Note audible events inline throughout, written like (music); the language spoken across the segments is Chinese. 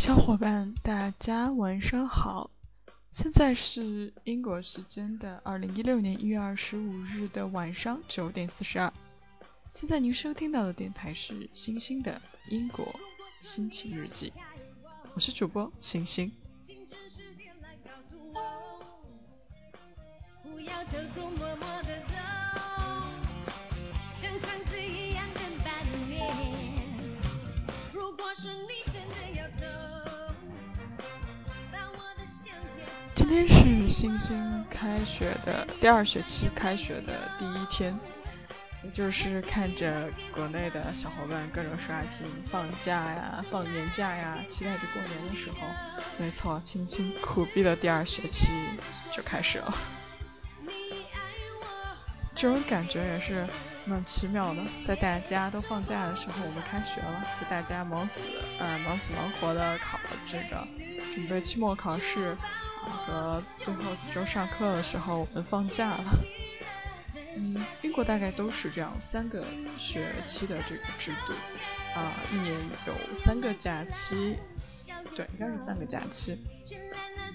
小伙伴，大家晚上好，现在是英国时间的二零一六年一月二十五日的晚上九点四十二。现在您收听到的电台是星星的英国心情日记，我是主播星星。今今天是星星开学的第二学期开学的第一天，也就是看着国内的小伙伴各种刷屏放假呀、放年假呀，期待着过年的时候，没错，辛辛苦逼的第二学期就开始了。这种感觉也是蛮奇妙的，在大家都放假的时候，我们开学了；在大家忙死啊忙死忙活的考这个准备期末考试。和最后几周上课的时候，我们放假了。嗯，英国大概都是这样，三个学期的这个制度啊，一年有三个假期，对，应该是三个假期。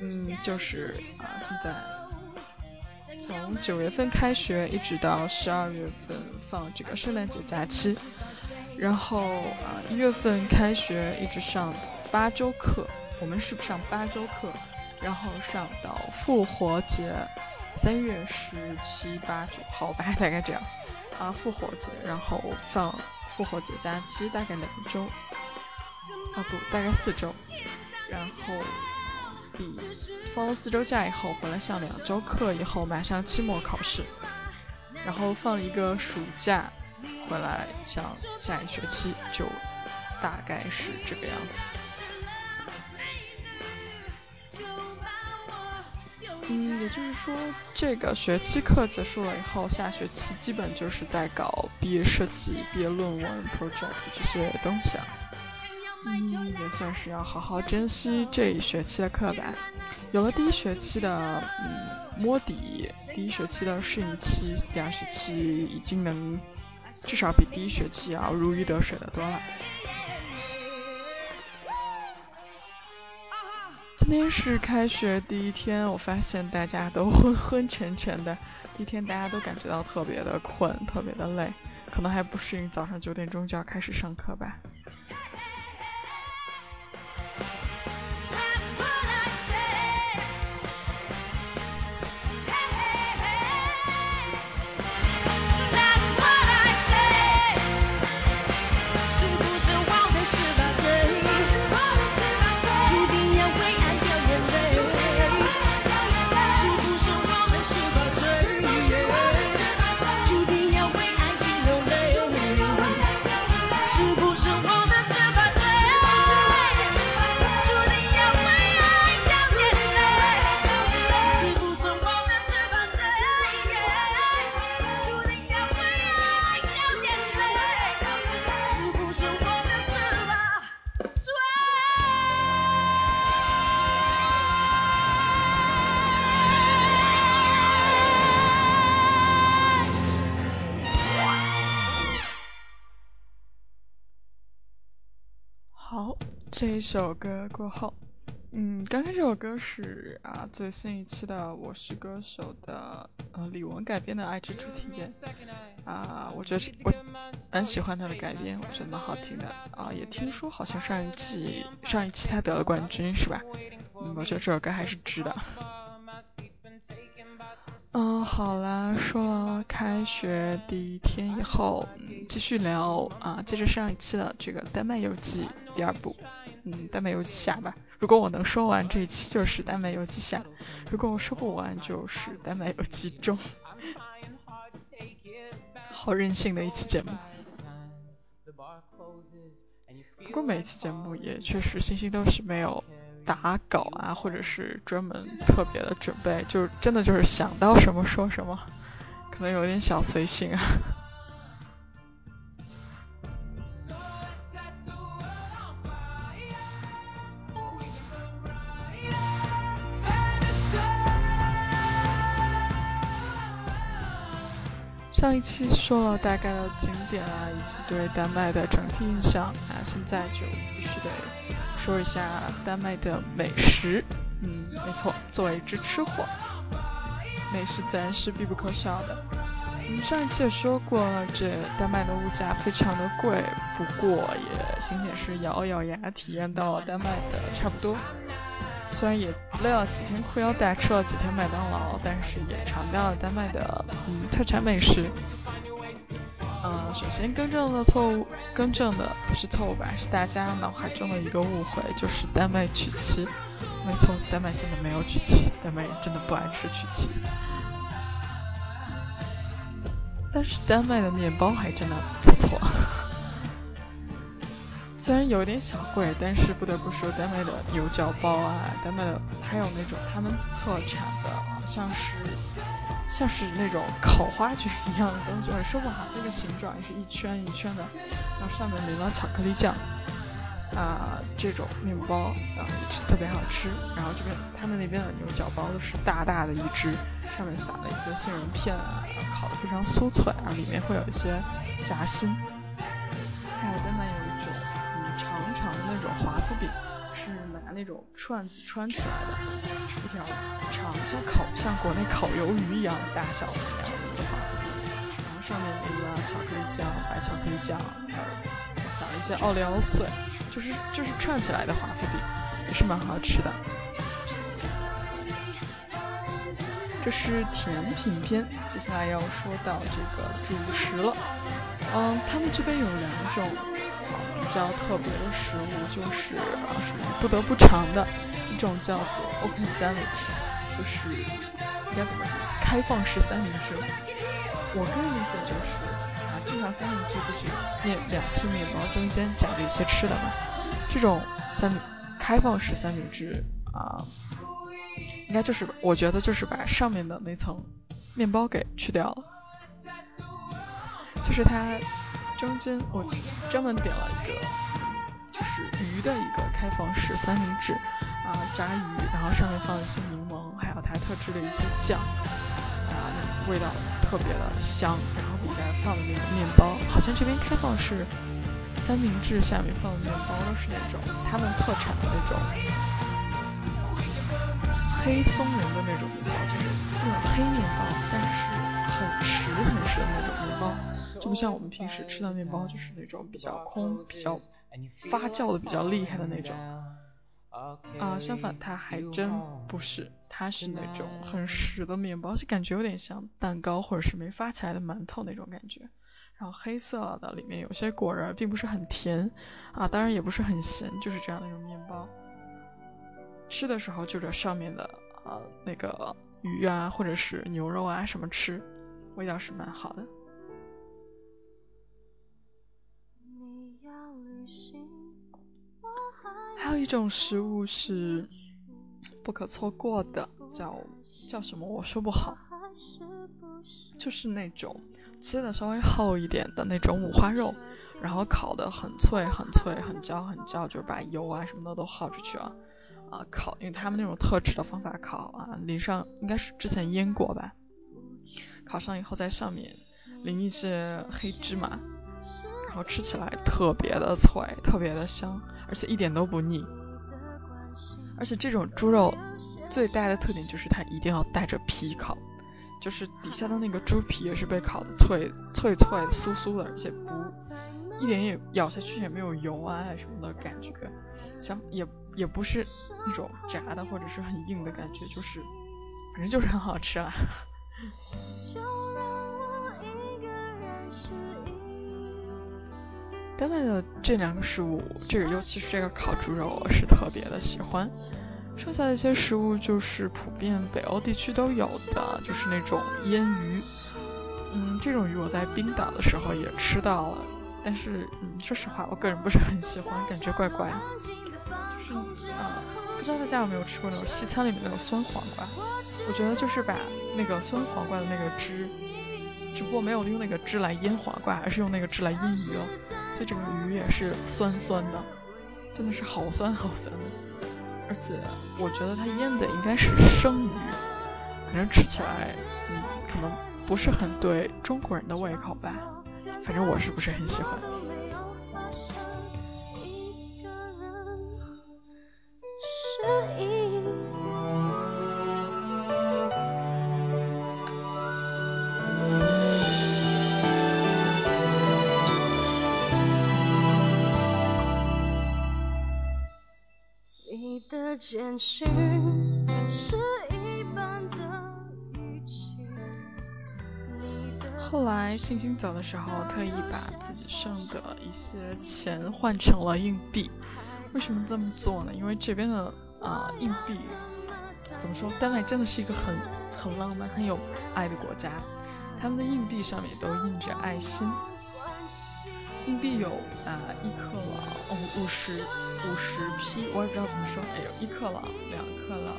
嗯，就是啊，现在从九月份开学，一直到十二月份放这个圣诞节假期，然后啊一月份开学，一直上八周课，我们是不上八周课。然后上到复活节，三月十七八九号吧，大概这样啊。复活节，然后放复活节假期，大概两周啊，不，大概四周。然后第放了四周假以后，回来上两周课以后，马上期末考试，然后放一个暑假，回来上下一学期，就大概是这个样子。也就是说，这个学期课结束了以后，下学期基本就是在搞毕业设计、毕业论文、project 这些东西了。嗯，也算是要好好珍惜这一学期的课吧。有了第一学期的嗯摸底，第一学期的适应期，第二学期已经能至少比第一学期要如鱼得水的多了。今天是开学第一天，我发现大家都 (laughs) 昏昏沉沉的。第一天大家都感觉到特别的困，特别的累，可能还不适应早上九点钟就要开始上课吧。这一首歌过后，嗯，刚刚这首歌是啊最新一期的《我是歌手》的呃李玟改编的《爱之初体验》啊，我觉得我蛮喜欢他的改编，我觉得蛮好听的啊，也听说好像上一季上一期他得了冠军是吧？嗯，我觉得这首歌还是值的。(laughs) 嗯，好啦，说了开学第一天以后，嗯，继续聊啊，接着上一期的这个《丹麦游记》第二部，嗯，《丹麦游记》下吧。如果我能说完这一期，就是《丹麦游记》下；如果我说不完，就是《丹麦游记》中。好任性的一期节目。不过每一期节目也确实，星星都是没有打稿啊，或者是专门特别的准备，就真的就是想到什么说什么，可能有点小随性啊。上一期说了大概的景点啊，以及对丹麦的整体印象，那现在就必须得说一下丹麦的美食。嗯，没错，作为一只吃货，美食自然是必不可少的。我们上一期也说过，这丹麦的物价非常的贵，不过也仅仅是咬咬牙体验到了丹麦的差不多。虽然也累了几天裤腰带，吃了几天麦当劳，但是也尝到了丹麦的嗯特产美食。呃，首先更正的错误，更正的不是错误吧，是大家脑海中的一个误会，就是丹麦曲奇。没错，丹麦真的没有曲奇，丹麦人真的不爱吃曲奇。但是丹麦的面包还真的不错。虽然有点小贵，但是不得不说，丹麦的牛角包啊，丹麦的还有那种他们特产的，像是像是那种烤花卷一样的东西，我也说不好，那个形状是一圈一圈的，然后上面淋了巧克力酱啊，这种面包啊特别好吃。然后这边他们那边的牛角包都是大大的一只，上面撒了一些杏仁片啊，烤的非常酥脆，然后里面会有一些夹心。是拿那种串子串起来的，一条长像烤像国内烤鱿鱼一样的大小的样子的华夫饼，然后上面淋了巧克力酱、白巧克力酱，还有撒了一些奥利奥碎，就是就是串起来的华夫饼，也是蛮好吃的。这是甜品篇，接下来要说到这个主食了。嗯，他们这边有两种。比较特别的食物就是啊属于不得不尝的一种叫做 open sandwich，就是应该怎么解释？开放式三明治。我个人理解就是啊，正常三明治不是面两片面包中间夹着一些吃的吗？这种三开放式三明治啊，应该就是我觉得就是把上面的那层面包给去掉了，就是它。中间我专门点了一个，就是鱼的一个开放式三明治啊，炸鱼，然后上面放了一些柠檬，还有它特制的一些酱啊，那味道特别的香。然后底下放的那个面包，好像这边开放式三明治下面放的面包都是那种他们特产的那种黑松仁的那种面包，就是那种黑面包，但是很实很实的那种面包。就不像我们平时吃的面包，就是那种比较空、比较发酵的比较厉害的那种啊。相反，它还真不是，它是那种很实的面包，就感觉有点像蛋糕或者是没发起来的馒头那种感觉。然后黑色的，里面有些果仁，并不是很甜啊，当然也不是很咸，就是这样的一种面包。吃的时候就着上面的啊那个鱼啊，或者是牛肉啊什么吃，味道是蛮好的。还有一种食物是不可错过的，叫叫什么？我说不好，就是那种切的稍微厚一点的那种五花肉，然后烤的很脆很脆很焦很焦，就是把油啊什么的都耗出去了啊烤，因为他们那种特制的方法烤啊，淋上应该是之前腌过吧，烤上以后在上面淋一些黑芝麻。然后吃起来特别的脆，特别的香，而且一点都不腻。而且这种猪肉最大的特点就是它一定要带着皮烤，就是底下的那个猪皮也是被烤的脆脆脆酥酥的，而且不一点也咬下去也没有油啊什么的感觉，像也也不是那种炸的或者是很硬的感觉，就是反正就是很好吃啊。丹麦的这两个食物，这个尤其是这个烤猪肉，我是特别的喜欢。剩下的一些食物就是普遍北欧地区都有的，就是那种腌鱼。嗯，这种鱼我在冰岛的时候也吃到了，但是嗯，说实话，我个人不是很喜欢，感觉怪怪。就是啊，不知道大家有没有吃过那种西餐里面那种酸黄瓜？我觉得就是把那个酸黄瓜的那个汁，只不过没有用那个汁来腌黄瓜，而是用那个汁来腌鱼了，所以整个鱼也是酸酸的，真的是好酸好酸的。而且我觉得它腌的应该是生鱼，反正吃起来，嗯，可能。不是很对中国人的胃口吧，反正我是不是很喜欢。的简讯是一般的语气。后来星星走的时候，特意把自己剩的一些钱换成了硬币。为什么这么做呢？因为这边的啊硬币怎么说？丹麦真的是一个很很浪漫、很有爱的国家。他们的硬币上面都印着爱心。硬币有啊一克朗、五五十五十 P，我也不知道怎么说。哎呦，一克朗、两克朗、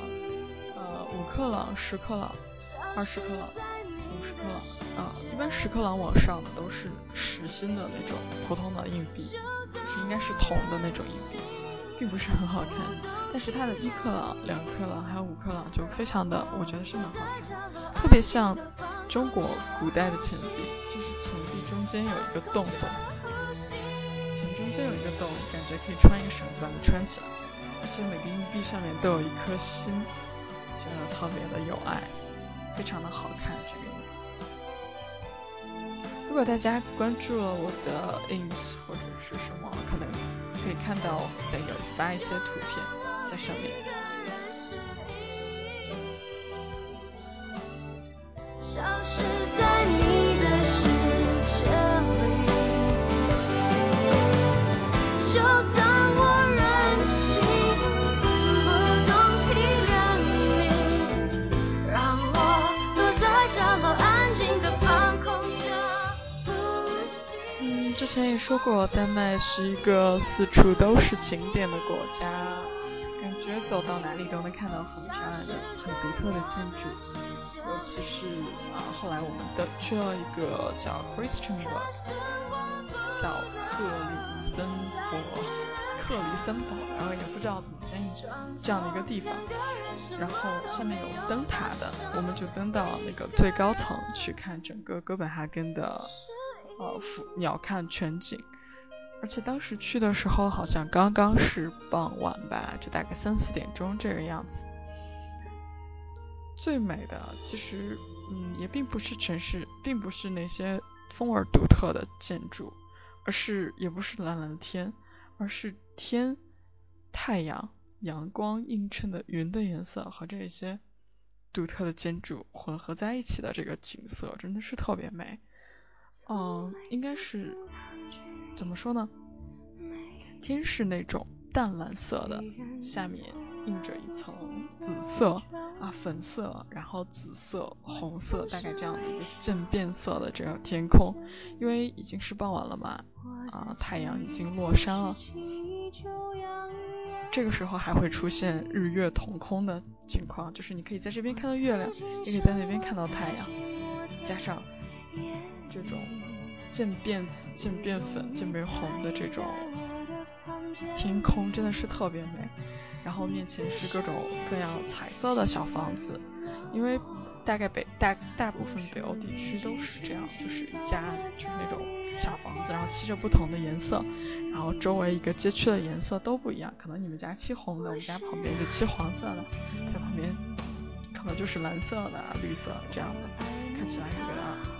呃五克朗、十克朗、二十克朗。五十克朗啊，一般十克朗往上的都是实心的那种普通的硬币，就是应该是铜的那种硬币，并不是很好看。但是它的一克朗、两克朗还有五克朗就非常的，我觉得是蛮好看，特别像中国古代的钱币，就是钱币中间有一个洞洞，这有一个洞，感觉可以穿一个绳子把它穿起来，而且每个硬币上面都有一颗心，真的特别的有爱，非常的好看这个。如果大家关注了我的 ins 或者是什么，可能可以看到我在有发一些图片在上面。之前也说过，丹麦是一个四处都是景点的国家，感觉走到哪里都能看到很漂亮的、很独特的建筑。尤其是啊，后来我们的去了一个叫 Christianborg，叫克里森堡，克里森堡，然后也不知道怎么翻译这样的一个地方。然后上面有灯塔的，我们就登到那个最高层去看整个哥本哈根的。呃，俯鸟瞰全景，而且当时去的时候好像刚刚是傍晚吧，就大概三四点钟这个样子。最美的其实，嗯，也并不是城市，并不是那些风味独特的建筑，而是也不是蓝蓝的天，而是天、太阳、阳光映衬的云的颜色和这些独特的建筑混合在一起的这个景色，真的是特别美。嗯，应该是怎么说呢？天是那种淡蓝色的，下面映着一层紫色啊，粉色，然后紫色、红色，大概这样的一个渐变色的这个天空。因为已经是傍晚了嘛，啊，太阳已经落山了，这个时候还会出现日月同空的情况，就是你可以在这边看到月亮，也可以在那边看到太阳，加上。这种渐变紫、渐变粉、渐变红的这种天空真的是特别美，然后面前是各种各样彩色的小房子，因为大概北大大部分北欧地区都是这样，就是一家就是那种小房子，然后漆着不同的颜色，然后周围一个街区的颜色都不一样，可能你们家漆红的，我们家旁边就漆黄色的，在旁边可能就是蓝色的、绿色这样的，看起来特别的。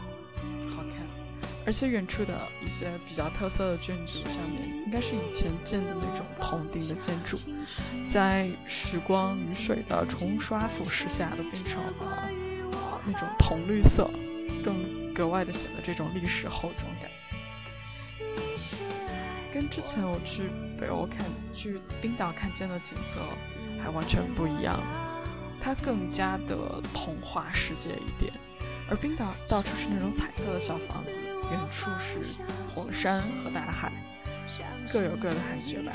而且远处的一些比较特色的建筑上面，应该是以前建的那种铜顶的建筑，在时光与水的冲刷腐蚀下，都变成了那种铜绿色，更格外的显得这种历史厚重感。跟之前我去北欧看、去冰岛看见的景色还完全不一样，它更加的童话世界一点。而冰岛到处是那种彩色的小房子，远处是火山和大海，各有各的感觉吧。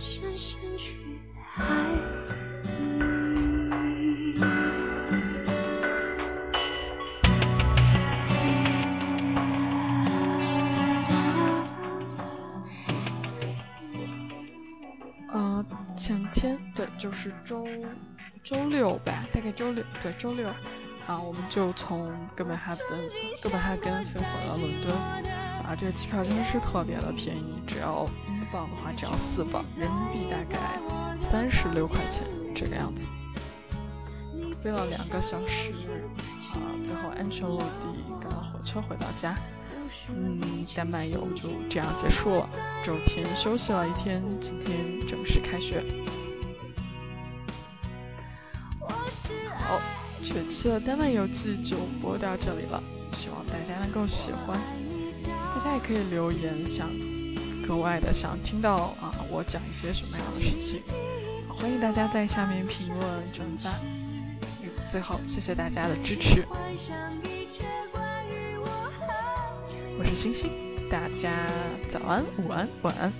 前周周六吧，大概周六对周六啊，我们就从哥本哈根哥本哈根飞回了伦敦啊，这个机票真的是特别的便宜，只要英镑的话只要四磅，人民币大概三十六块钱这个样子，飞了两个小时啊，最后安全落地，赶了火车回到家。嗯，丹麦游就这样结束了，周天休息了一天，今天正式开学。好，这期的丹麦游记就播到这里了，希望大家能够喜欢。大家也可以留言，想格外的想听到啊，我讲一些什么样的事情，欢迎大家在下面评论转发。最后，谢谢大家的支持。我是星星，大家早安、午安、晚安。